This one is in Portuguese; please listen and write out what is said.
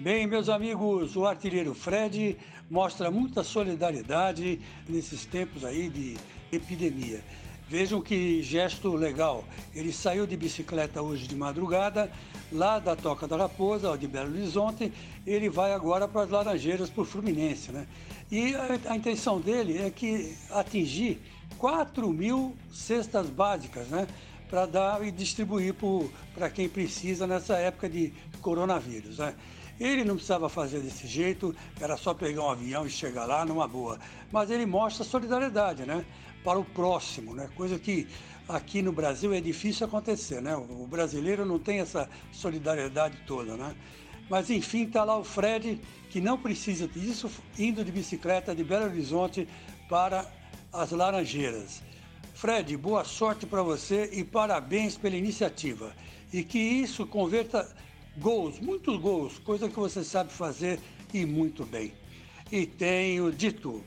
Bem, meus amigos, o artilheiro Fred mostra muita solidariedade nesses tempos aí de epidemia. Vejam que gesto legal. Ele saiu de bicicleta hoje de madrugada, lá da Toca da Raposa, de Belo Horizonte. Ele vai agora para as Laranjeiras, para o Fluminense, né? E a, a intenção dele é que atingir 4 mil cestas básicas, né? Para dar e distribuir para quem precisa nessa época de coronavírus, né? Ele não precisava fazer desse jeito, era só pegar um avião e chegar lá numa boa. Mas ele mostra solidariedade, né? Para o próximo, né? Coisa que aqui no Brasil é difícil acontecer, né? O brasileiro não tem essa solidariedade toda, né? Mas enfim, está lá o Fred, que não precisa disso, indo de bicicleta de Belo Horizonte para as Laranjeiras. Fred, boa sorte para você e parabéns pela iniciativa. E que isso converta gols, muitos gols, coisa que você sabe fazer e muito bem. E tenho dito.